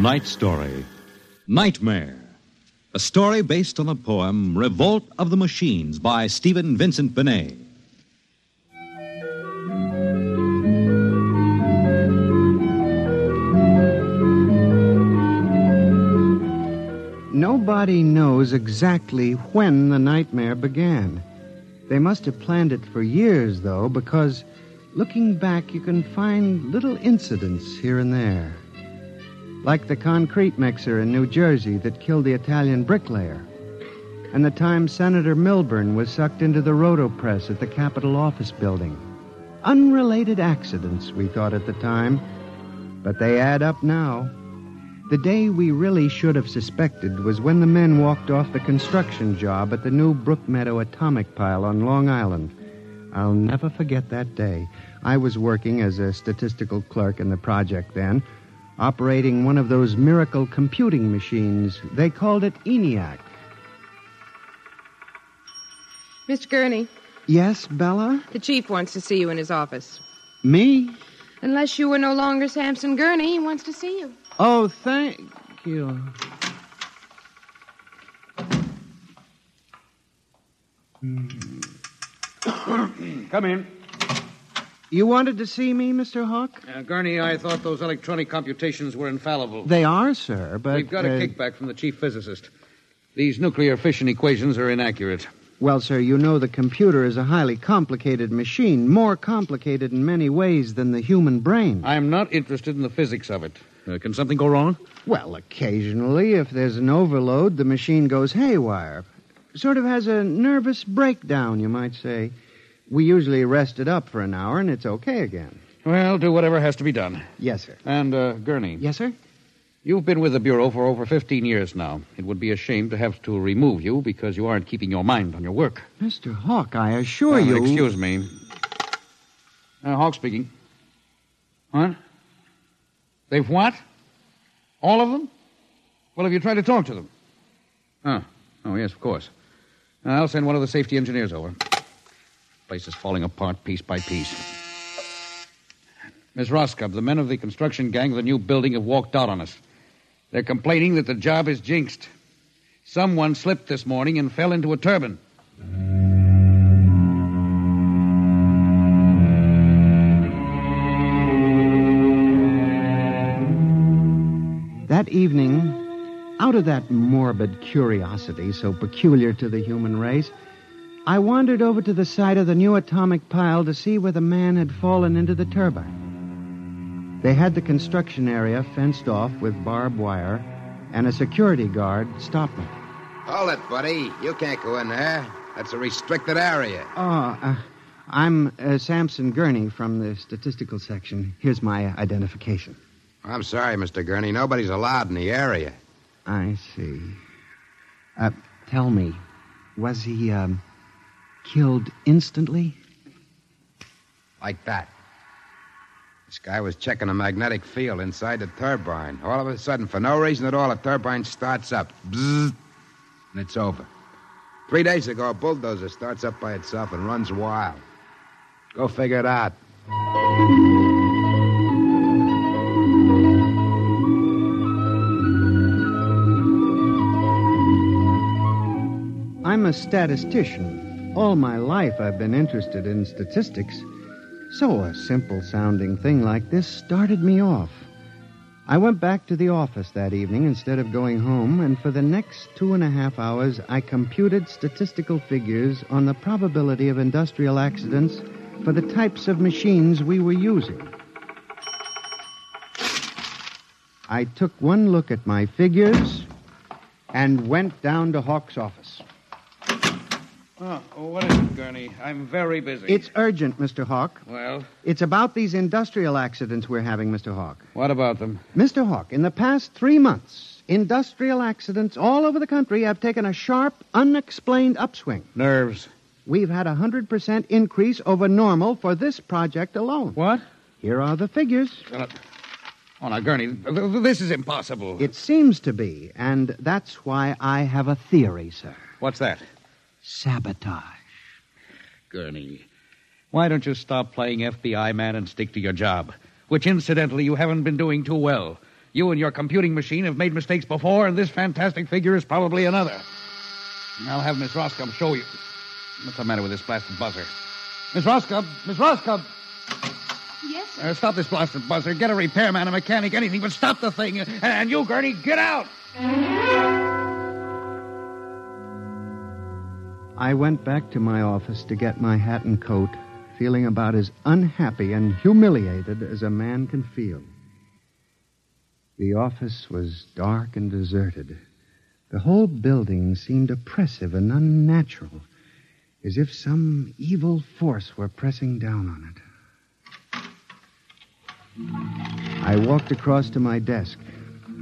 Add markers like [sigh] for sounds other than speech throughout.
Tonight's story Nightmare. A story based on the poem, Revolt of the Machines, by Stephen Vincent Benet. Nobody knows exactly when the nightmare began. They must have planned it for years, though, because looking back, you can find little incidents here and there. Like the concrete mixer in New Jersey that killed the Italian bricklayer, and the time Senator Milburn was sucked into the rotopress at the Capitol office building. Unrelated accidents, we thought at the time, but they add up now. The day we really should have suspected was when the men walked off the construction job at the new Brookmeadow atomic pile on Long Island. I'll never forget that day. I was working as a statistical clerk in the project then, operating one of those miracle computing machines. They called it ENIAC. Mr. Gurney, Yes, Bella? the chief wants to see you in his office. Me? Unless you were no longer Samson Gurney, he wants to see you. Oh, thank you. Hmm. [coughs] Come in. You wanted to see me, Mr. Hawk? Uh, Gurney, I thought those electronic computations were infallible. They are, sir, but. We've got a uh, kickback from the chief physicist. These nuclear fission equations are inaccurate. Well, sir, you know the computer is a highly complicated machine, more complicated in many ways than the human brain. I'm not interested in the physics of it. Uh, can something go wrong? Well, occasionally, if there's an overload, the machine goes haywire. Sort of has a nervous breakdown, you might say. We usually rest it up for an hour, and it's okay again. Well, do whatever has to be done. Yes, sir. And, uh, Gurney, Yes, sir? you've been with the Bureau for over 15 years now. It would be a shame to have to remove you because you aren't keeping your mind on your work. Mr. Hawk, I assure Well, you. Excuse me. Uh, Hawk speaking. What? They've what? All of them? Well, have you tried to talk to them? Oh. Oh, yes, of course. I'll send one of the safety engineers over. Place is falling apart piece by piece. Miss Roscoe, the men of the construction gang of the new building have walked out on us. They're complaining that the job is jinxed. Someone slipped this morning and fell into a turbine. That evening, out of that morbid curiosity so peculiar to the human race, I wandered over to the site of the new atomic pile to see where the man had fallen into the turbine. They had the construction area fenced off with barbed wire, and a security guard stopped me. Hold it, buddy. You can't go in there. That's a restricted area. Oh, uh, I'm uh, Samson Gurney from the statistical section. Here's my identification. I'm sorry, Mr. Gurney. Nobody's allowed in the area. I see. Uh, tell me, was he, um, killed instantly? Like that. This guy was checking a magnetic field inside the turbine. All of a sudden, for no reason at all, the turbine starts up. Bzzz, and it's over. Three days ago, a bulldozer starts up by itself and runs wild. Go figure it out. I'm a statistician. All my life I've been interested in statistics. So a simple sounding thing like this started me off. I went back to the office that evening instead of going home, and for the next two and a half hours, I computed statistical figures on the probability of industrial accidents for the types of machines we were using. I took one look at my figures and went down to Hawk's office. Oh, what is it, Gurney? I'm very busy. It's urgent, Mr. Hawk. Well, It's about these industrial accidents we're having, Mr. Hawk. what about them? Mr. Hawk, in the past three months, industrial accidents all over the country have taken a sharp, unexplained upswing. Nerves. We've had a 100% increase over normal for this project alone. What? Here are the figures. Uh, oh, now, Gurney, th- th- this is impossible. It seems to be, and that's why I have a theory, sir. What's that? Sabotage. Gurney, why don't you stop playing FBI man and stick to your job? Which, incidentally, you haven't been doing too well. You and your computing machine have made mistakes before, and this fantastic figure is probably another. I'll have Miss Roscoe show you. What's the matter with this blasted buzzer? Miss Roscoe! Miss Roscoe! Yes, sir. Uh, stop this blasted buzzer. Get a repairman, a mechanic, anything, but stop the thing. And, and you, Gurney, get out! I went back to my office to get my hat and coat, feeling about as unhappy and humiliated as a man can feel. The office was dark and deserted. The whole building seemed oppressive and unnatural, as if some evil force were pressing down on it. I walked across to my desk.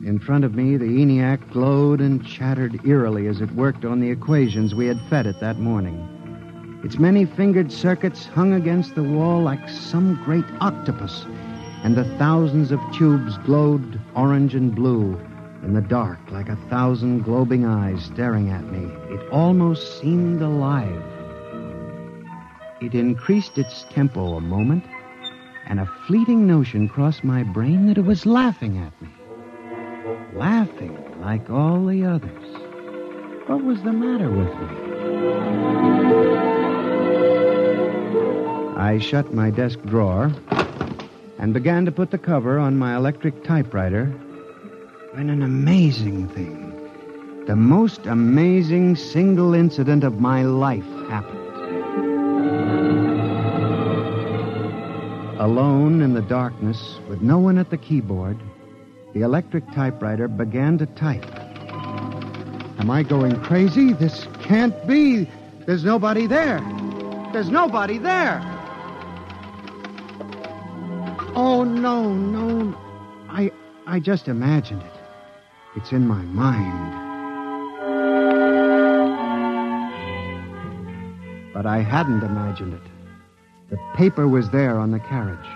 In front of me, the ENIAC glowed and chattered eerily as it worked on the equations we had fed it that morning. Its many fingered circuits hung against the wall like some great octopus, and the thousands of tubes glowed orange and blue in the dark like a thousand globing eyes staring at me. It almost seemed alive. It increased its tempo a moment, and a fleeting notion crossed my brain that it was laughing at me laughing like all the others. What was the matter with me? I shut my desk drawer and began to put the cover on my electric typewriter when an amazing thing, the most amazing single incident of my life happened. Alone in the darkness, with no one at the keyboard, the electric typewriter began to type. Am I going crazy? This can't be. There's nobody there. There's nobody there. Oh no, no. I I just imagined it. It's in my mind. But I hadn't imagined it. The paper was there on the carriage.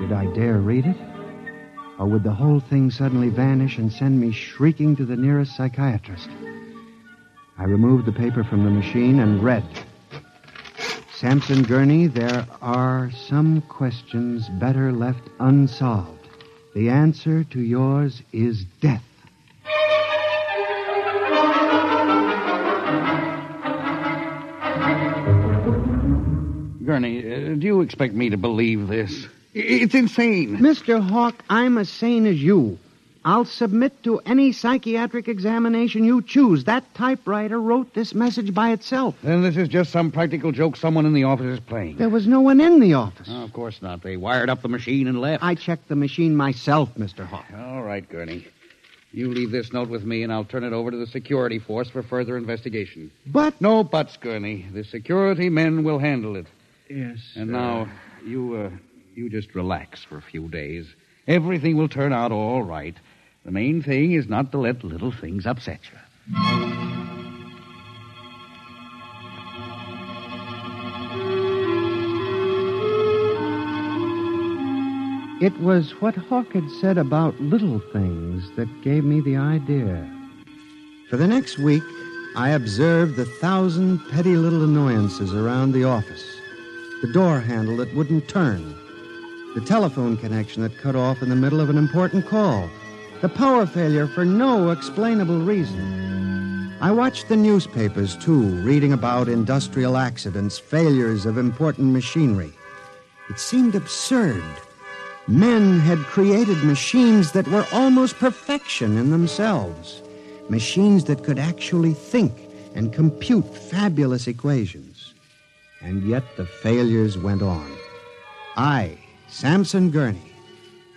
Did I dare read it? Or would the whole thing suddenly vanish and send me shrieking to the nearest psychiatrist? I removed the paper from the machine and read. Samson Gurney, there are some questions better left unsolved. The answer to yours is death. Gurney, uh, do you expect me to believe this? I- It's insane. Mr. Hawk, I'm as sane as you. I'll submit to any psychiatric examination you choose. That typewriter wrote this message by itself. Then this is just some practical joke someone in the office is playing. There was no one in the office. Oh, of course not. They wired up the machine and left. I checked the machine myself, Mr. Hawk. All right, Gurney. You leave this note with me, and I'll turn it over to the security force for further investigation. But. No buts, Gurney. The security men will handle it. Yes. And now, you, uh, you just relax for a few days. Everything will turn out all right. The main thing is not to let little things upset you. It was what Hawk had said about little things that gave me the idea. For the next week, I observed the thousand petty little annoyances around the office the door handle that wouldn't turn, the telephone connection that cut off in the middle of an important call, the power failure for no explainable reason. I watched the newspapers, too, reading about industrial accidents, failures of important machinery. It seemed absurd. Men had created machines that were almost perfection in themselves, machines that could actually think and compute fabulous equations. And yet the failures went on. I, Samson Gurney,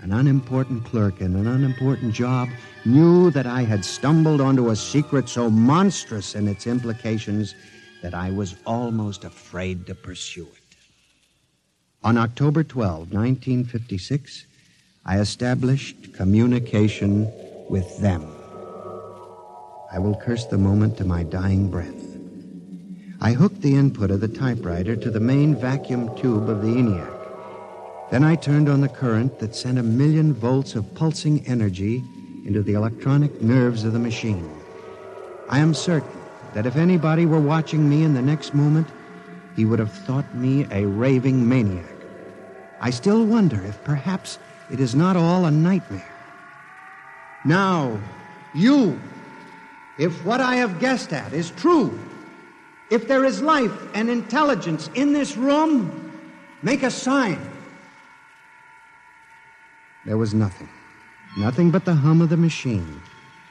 an unimportant clerk in an unimportant job, knew that I had stumbled onto a secret so monstrous in its implications that I was almost afraid to pursue it. On October 12, 1956, I established communication with them. I will curse the moment to my dying breath. I hooked the input of the typewriter to the main vacuum tube of the ENIAC. Then I turned on the current that sent a million volts of pulsing energy into the electronic nerves of the machine. I am certain that if anybody were watching me in the next moment, he would have thought me a raving maniac. I still wonder if perhaps it is not all a nightmare. Now, you, if what I have guessed at is true, if there is life and intelligence in this room, make a sign. There was nothing. Nothing but the hum of the machine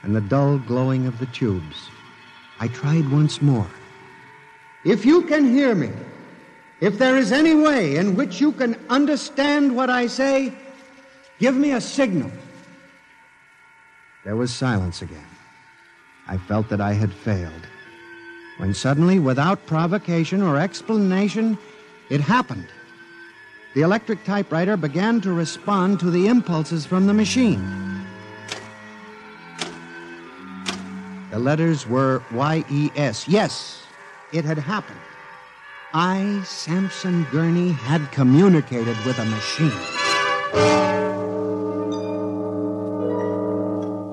and the dull glowing of the tubes. I tried once more. If you can hear me, if there is any way in which you can understand what I say, give me a signal. There was silence again. I felt that I had failed. When suddenly, without provocation or explanation, it happened. The electric typewriter began to respond to the impulses from the machine. The letters were Y-E-S. Yes, it had happened. I, Samson Gurney, had communicated with a machine.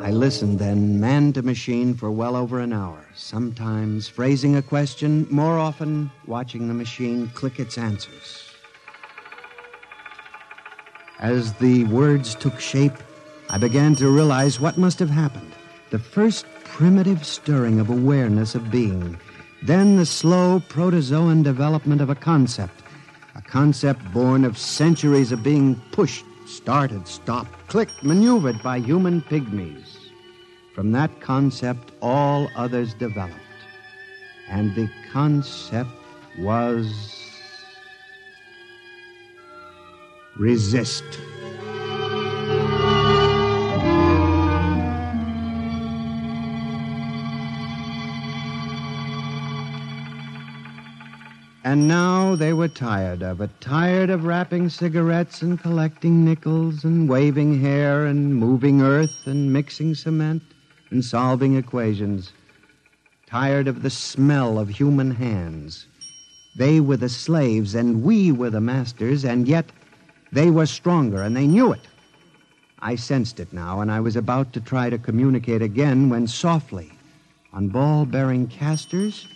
I listened then, man to machine, for well over an hour, sometimes phrasing a question, more often watching the machine click its answers. As the words took shape, I began to realize what must have happened. The first primitive stirring of awareness of being, then the slow protozoan development of a concept, a concept born of centuries of being pushed, started, stopped, clicked, maneuvered by human pygmies. From that concept, all others developed. And the concept was resist. And now they were tired of it, tired of wrapping cigarettes and collecting nickels and waving hair and moving earth and mixing cement and solving equations. Tired of the smell of human hands. They were the slaves and we were the masters, and yet they were stronger and they knew it. I sensed it now, and I was about to try to communicate again when softly, on ball bearing casters,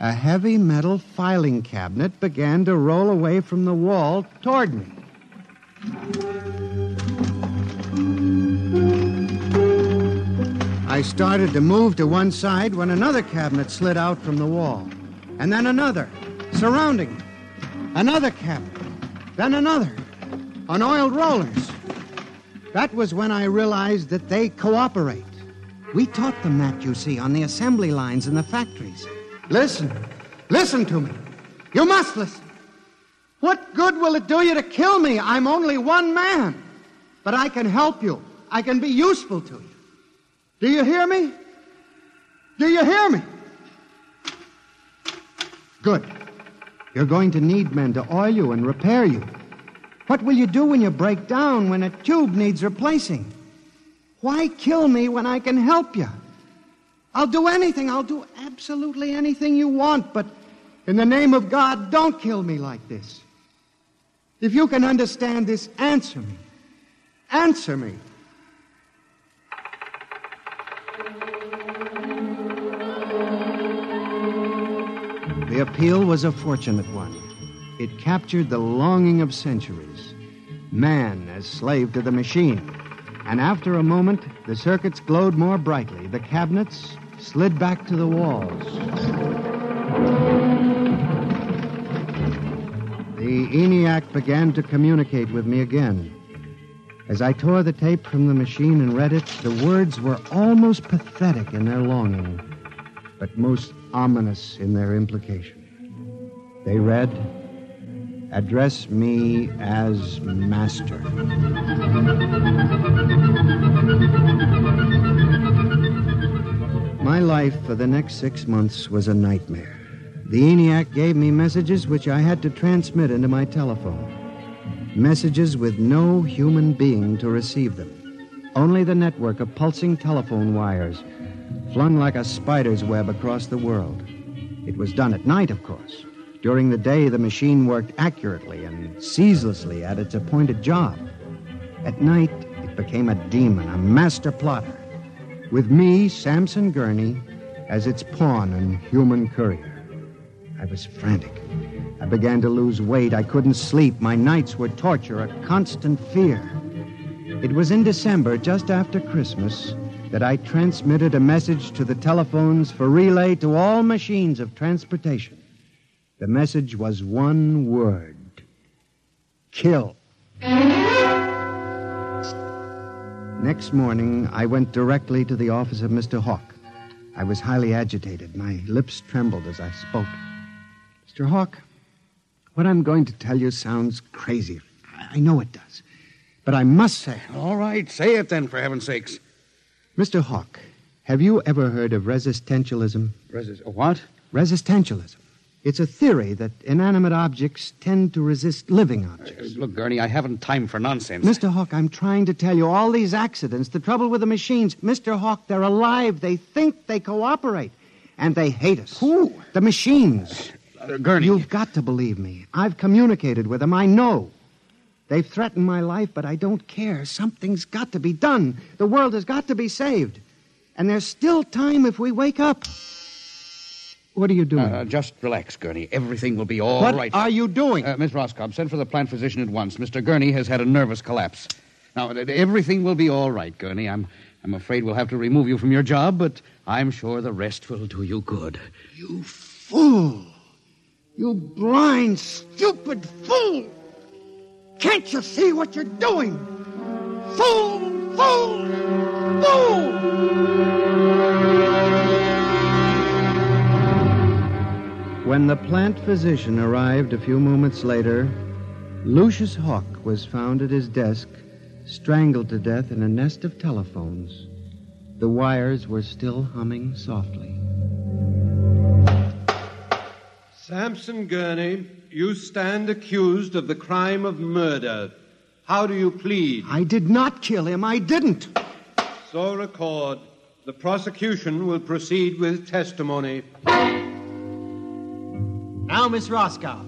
a heavy metal filing cabinet began to roll away from the wall toward me. I started to move to one side when another cabinet slid out from the wall, and then another, surrounding me. Another cabinet, then another, on oiled rollers. That was when I realized that they cooperate. We taught them that, you see, on the assembly lines in the factories. Listen. Listen to me. You must listen. What good will it do you to kill me? I'm only one man. But I can help you. I can be useful to you. Do you hear me? Do you hear me? Good. You're going to need men to oil you and repair you. What will you do when you break down, when a tube needs replacing? Why kill me when I can help you? I'll do anything. I'll do absolutely anything you want, but in the name of God, don't kill me like this. If you can understand this, answer me. Answer me. The appeal was a fortunate one. It captured the longing of centuries. Man as slave to the machine. And after a moment, the circuits glowed more brightly. The cabinets slid back to the walls. The ENIAC began to communicate with me again. As I tore the tape from the machine and read it, the words were almost pathetic in their longing, but most ominous in their implication. They read, Address me as Master. My life for the next six months was a nightmare. The ENIAC gave me messages which I had to transmit into my telephone. Messages with no human being to receive them. Only the network of pulsing telephone wires, flung like a spider's web across the world. It was done at night, of course. During the day, the machine worked accurately and ceaselessly at its appointed job. At night, it became a demon, a master plotter, with me, Samson Gurney, as its pawn and human courier. I was frantic. I began to lose weight. I couldn't sleep. My nights were torture, a constant fear. It was in December, just after Christmas, that I transmitted a message to the telephones for relay to all machines of transportation. The message was one word kill. Next morning, I went directly to the office of Mr. Hawk. I was highly agitated. My lips trembled as I spoke. Mr. Hawk, what I'm going to tell you sounds crazy. I know it does. But I must say. All right, say it then, for heaven's sakes. Mr. Hawk, have you ever heard of resistentialism? Resist. What? Resistentialism. It's a theory that inanimate objects tend to resist living objects. Uh, look, Gurney, I haven't time for nonsense. Mr. Hawk, I'm trying to tell you all these accidents, the trouble with the machines. Mr. Hawk, they're alive. They think they cooperate. And they hate us. Who? The machines. Uh, Gurney. You've got to believe me. I've communicated with them. I know. They've threatened my life, but I don't care. Something's got to be done. The world has got to be saved. And there's still time if we wake up. What are you doing? Uh, just relax, Gurney. Everything will be all what right. are you doing? Uh, Miss Roscoe, send for the plant physician at once. Mr. Gurney has had a nervous collapse. Now, everything will be all right, Gurney. I'm, I'm afraid we'll have to remove you from your job, but I'm sure the rest will do you good. You fool! You blind, stupid fool! Can't you see what you're doing? Fool! Fool! Fool! When the plant physician arrived a few moments later, Lucius Hawk was found at his desk, strangled to death in a nest of telephones. The wires were still humming softly. Samson Gurney, you stand accused of the crime of murder. How do you plead? I did not kill him. I didn't. So record. The prosecution will proceed with testimony. Now, Miss Roscoe,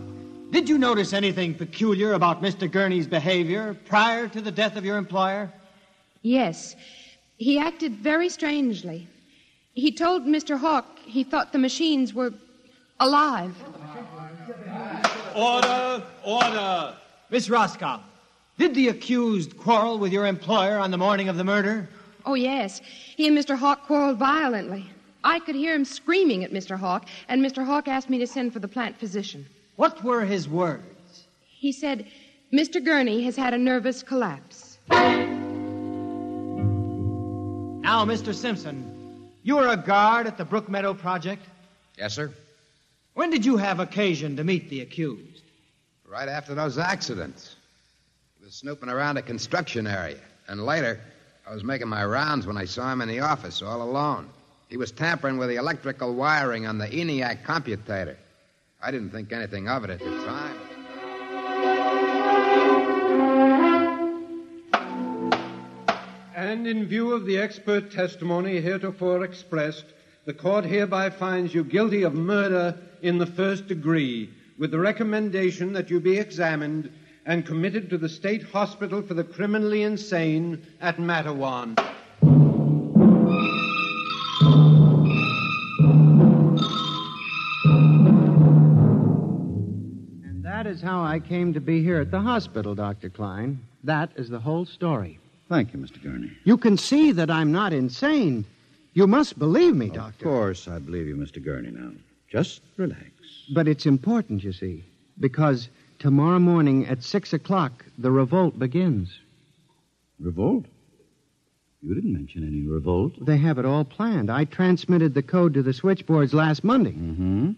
did you notice anything peculiar about Mr. Gurney's behavior prior to the death of your employer? Yes. He acted very strangely. He told Mr. Hawk he thought the machines were alive. Order! Order! Miss Roscoe, did the accused quarrel with your employer on the morning of the murder? Oh, yes. He and Mr. Hawk quarreled violently. I could hear him screaming at Mr. Hawk, and Mr. Hawk asked me to send for the plant physician. What were his words? He said, Mr. Gurney has had a nervous collapse. Now, Mr. Simpson, you were a guard at the Brook Meadow Project. Yes, sir. When did you have occasion to meet the accused? Right after those accidents. He was snooping around a construction area. And later, I was making my rounds when I saw him in the office all alone. He was tampering with the electrical wiring on the ENIAC computator. I didn't think anything of it at the time. And in view of the expert testimony heretofore expressed, the court hereby finds you guilty of murder in the first degree, with the recommendation that you be examined and committed to the state hospital for the criminally insane at Matteawan. Is how I came to be here at the hospital, Dr. Klein. That is the whole story. Thank you, Mr. Gurney. You can see that I'm not insane. You must believe me, Doctor. Of course, I believe you, Mr. Gurney, now. Just relax. But it's important, you see, because tomorrow morning at six o'clock, the revolt begins. Revolt? You didn't mention any revolt. They have it all planned. I transmitted the code to the switchboards last Monday. Mm-hmm.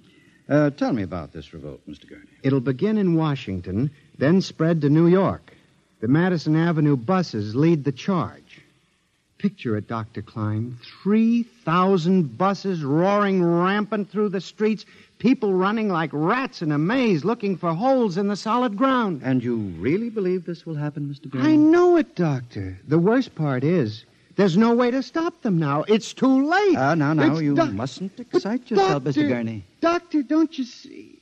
Uh, tell me about this revolt, Mr. Gurney. It'll begin in Washington, then spread to New York. The Madison Avenue buses lead the charge. Picture it, Dr. Klein. 3,000 buses roaring rampant through the streets, people running like rats in a maze looking for holes in the solid ground. And you really believe this will happen, Mr. Gurney? I know it, Doctor. The worst part is, there's no way to stop them now. It's too late. Ah, now, now, It's you doc- mustn't But excite yourself, doctor, Mr. Gurney. Doctor, don't you see?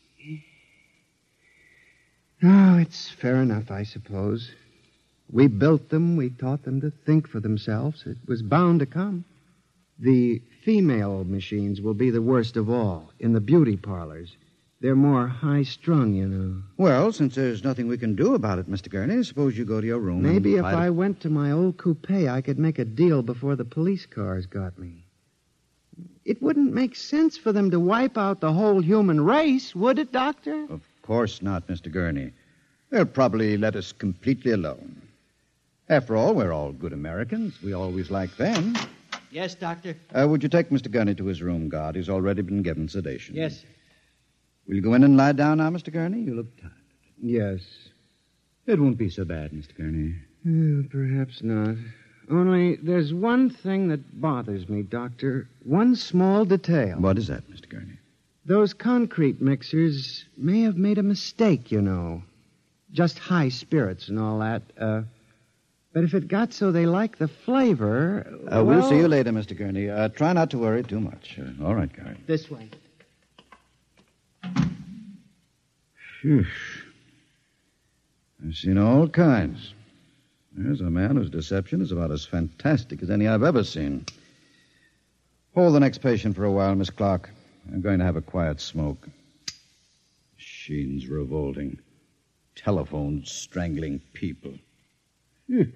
Oh, it's fair enough, I suppose. We built them, we taught them to think for themselves. It was bound to come. The female machines will be the worst of all in the beauty parlors. They're more high strung, you know. Well, since there's nothing we can do about it, Mr. Gurney, suppose you go to your room. Maybe and if I went to my old coupe, I could make a deal before the police cars got me. It wouldn't make sense for them to wipe out the whole human race, would it, Doctor? Of course not, Mr. Gurney. They'll probably let us completely alone. After all, we're all good Americans. We always like them. Yes, Doctor. Uh, would you take Mr. Gurney to his room, guard? He's already been given sedation. Yes. Will you go in and lie down now, Mr. Gurney? You look tired. Yes. It won't be so bad, Mr. Gurney. Well, perhaps not. Only there's one thing that bothers me, Doctor. One small detail. What is that, Mr. Gurney? Those concrete mixers may have made a mistake, you know. Just high spirits and all that. Uh, but if it got so they like the flavor. Uh, we'll well- see you later, Mr. Gurney. Uh, try not to worry too much. Uh, all right, guard. This way. Phew. I've seen all kinds. There's a man whose deception is about as fantastic as any I've ever seen. Hold the next patient for a while, Miss Clark. I'm going to have a quiet smoke. Machines revolting. Telephones strangling people. Phew.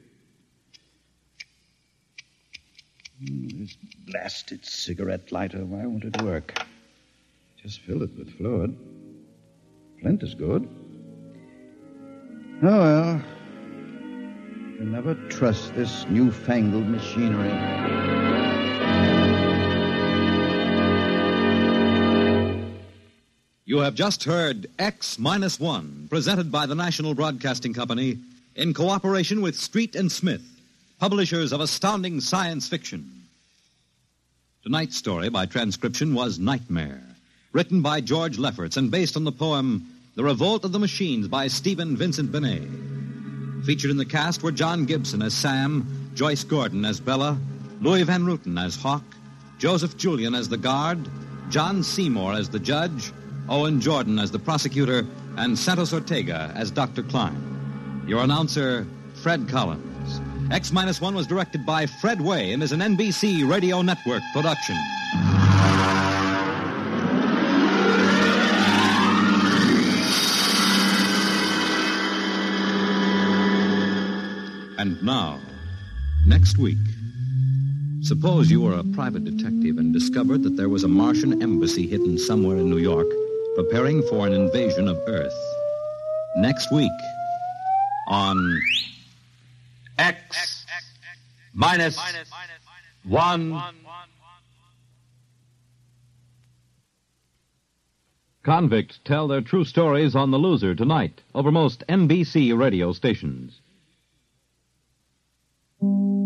Hmm, This blasted cigarette lighter, why won't it work? Just fill it with fluid. Flint is good. Oh, well. You never trust this newfangled machinery. You have just heard X Minus One, presented by the National Broadcasting Company in cooperation with Street and Smith, publishers of astounding science fiction. Tonight's story by transcription was Nightmare, written by George Lefferts and based on the poem The Revolt of the Machines by Stephen Vincent Benet. Featured in the cast were John Gibson as Sam, Joyce Gordon as Bella, Louis Van Rooten as Hawk, Joseph Julian as the guard, John Seymour as the judge, Owen Jordan as the prosecutor, and Santos Ortega as Dr. Klein. Your announcer, Fred Collins. X Minus One was directed by Fred Weihe and is an NBC Radio Network production. And now, next week, suppose you were a private detective and discovered that there was a Martian embassy hidden somewhere in New York preparing for an invasion of Earth. Next week, on X minus one. Convicts tell their true stories on The Loser tonight over most NBC radio stations thank you